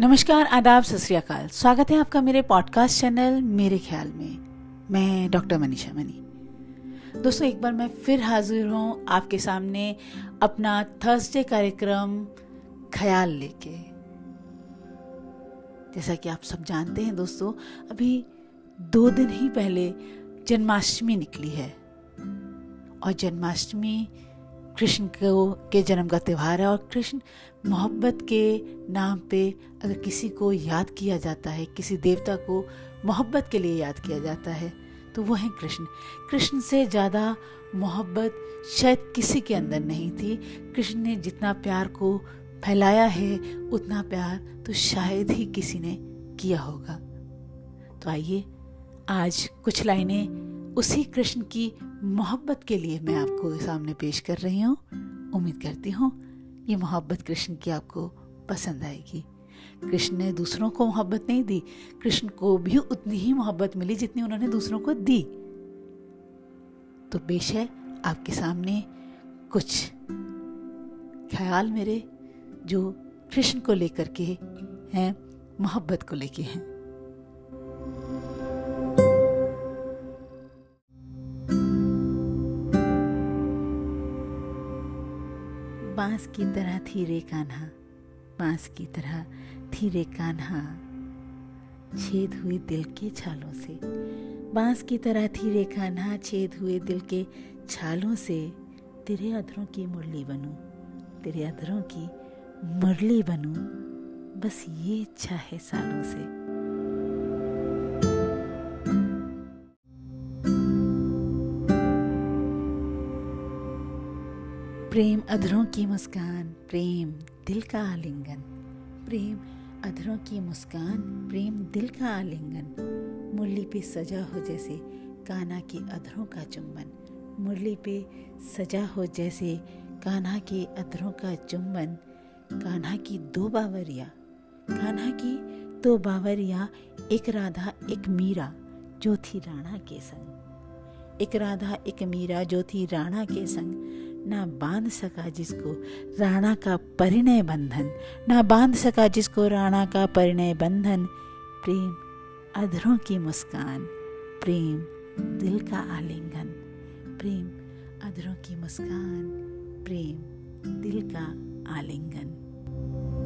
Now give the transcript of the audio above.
नमस्कार, आदाब, सत स्वागत है आपका मेरे पॉडकास्ट चैनल मेरे ख्याल में। मैं डॉक्टर मनीषा मनी। दोस्तों, एक बार मैं फिर हाजिर हूँ आपके सामने अपना थर्सडे कार्यक्रम, ख्याल लेके। जैसा कि आप सब जानते हैं दोस्तों, अभी दो दिन ही पहले जन्माष्टमी निकली है। और जन्माष्टमी कृष्ण को, के जन्म का त्यौहार है और कृष्ण मोहब्बत के नाम पे अगर किसी को याद किया जाता है, किसी देवता को मोहब्बत के लिए याद किया जाता है तो वो है कृष्ण। कृष्ण से ज़्यादा मोहब्बत शायद किसी के अंदर नहीं थी। कृष्ण ने जितना प्यार को फैलाया है, उतना प्यार तो शायद ही किसी ने किया होगा। तो आइए, आज कुछ लाइनें उसी कृष्ण की मोहब्बत के लिए मैं आपको सामने पेश कर रही हूँ। उम्मीद करती हूँ ये मोहब्बत कृष्ण की आपको पसंद आएगी। कृष्ण ने दूसरों को मोहब्बत नहीं दी, कृष्ण को भी उतनी ही मोहब्बत मिली जितनी उन्होंने दूसरों को दी। तो पेश है आपके सामने कुछ ख्याल मेरे जो कृष्ण को लेकर के हैं, मोहब्बत को लेके हैं। बाँस की तरह थी रे कान्हा, बाँस की तरह थी रे कान्हा। छेद हुए दिल के छालों से, बाँस की तरह थी रे कान्हा, छेद हुए दिल के छालों से। तेरे अधरों की मुरली बनूं, तेरे अधरों की मुरली बनूं, बस ये इच्छा है सालों से। प्रेम अधरों की मुस्कान, प्रेम दिल का आलिंगन। प्रेम अधरों की मुस्कान, प्रेम दिल का आलिंगन। मुरली पे सजा हो जैसे कान्हा के अधरों का चुम्बन मुरली पे सजा हो जैसे कान्हा के अधरों का चुम्बन कान्हा की दो बावरिया। कान्हा की दो बावरिया, एक राधा, एक मीरा, जो थी राणा के संग। एक राधा, एक मीरा, जो थी राणा के संग। ना बाँध सका जिसको राणा का परिणय बंधन, ना बाँध सका जिसको राणा का परिणय बंधन। प्रेम अधरों की मुस्कान, प्रेम दिल का आलिंगन, प्रेम अधरों की मुस्कान, प्रेम दिल का आलिंगन।